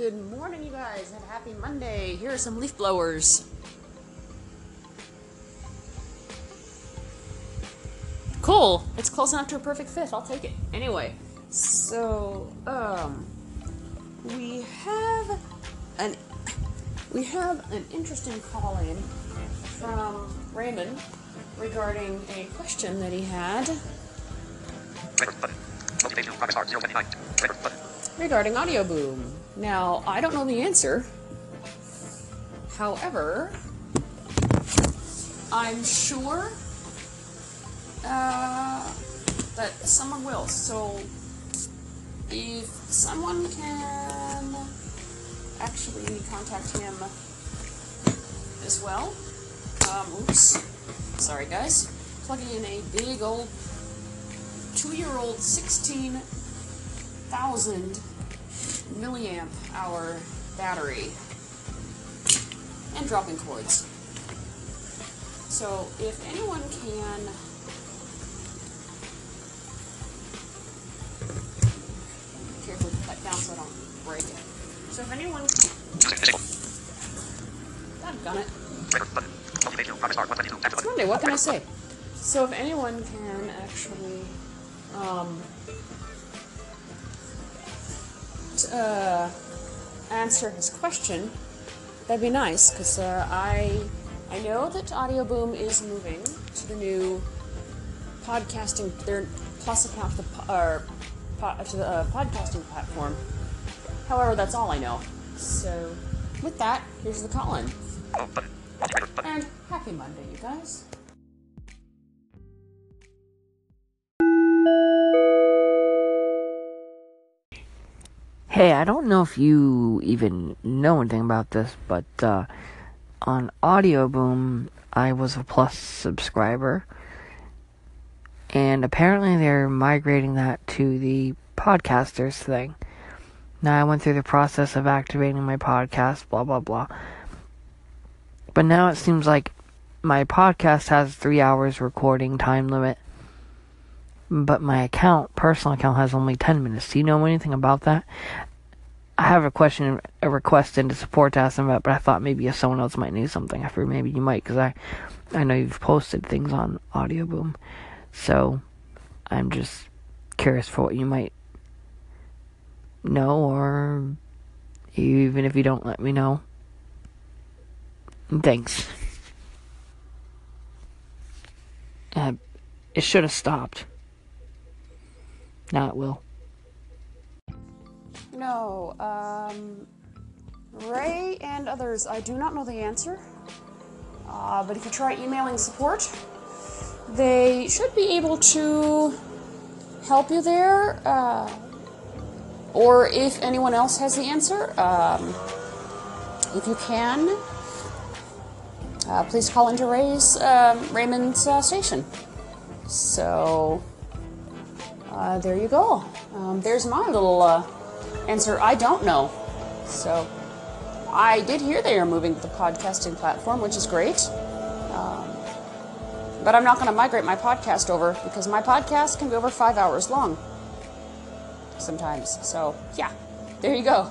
Good morning, you guys, and happy Monday. Here are some leaf blowers. Cool. It's close enough to a perfect fit. I'll take it. Anyway, so um, we have an we have an interesting call in from Raymond regarding a question that he had regarding Audioboom. Now, I don't know the answer. However, I'm sure uh, that someone will. So, if someone can actually contact him as well. Um, oops. Sorry, guys. Plugging in a big old two year old 16,000 milliamp hour battery and dropping cords. So, if anyone can carefully put that down so I don't break it. So if anyone Done it. It's Monday, what can I say? So if anyone can actually um, uh, answer his question, that'd be nice because uh, I I know that Audioboom is moving to the new podcasting their plus account to the or, po- to the uh, podcasting platform. However, that's all I know. So with that, here's the call in. And happy Monday, you guys. Hey, I don't know if you even know anything about this, but uh, on Audioboom, I was a Plus subscriber, and apparently they're migrating that to the podcasters thing. Now I went through the process of activating my podcast, blah blah blah. But now it seems like my podcast has three hours recording time limit, but my account, personal account, has only ten minutes. Do you know anything about that? I have a question, a request into support to ask them about, but I thought maybe if someone else might know something, I figured maybe you might, because I, I know you've posted things on Audioboom, so I'm just curious for what you might know, or even if you don't let me know. Thanks. Uh, it should have stopped. Now it will. No, um, Ray and others, I do not know the answer. Uh, but if you try emailing support, they should be able to help you there. Uh, or if anyone else has the answer, um, if you can, uh, please call into Ray's um, Raymond's uh, station. So uh, there you go. Um, there's my little uh, answer. I don't know. So I did hear they are moving the podcasting platform, which is great. Um, but I'm not going to migrate my podcast over because my podcast can be over five hours long sometimes. So yeah, there you go.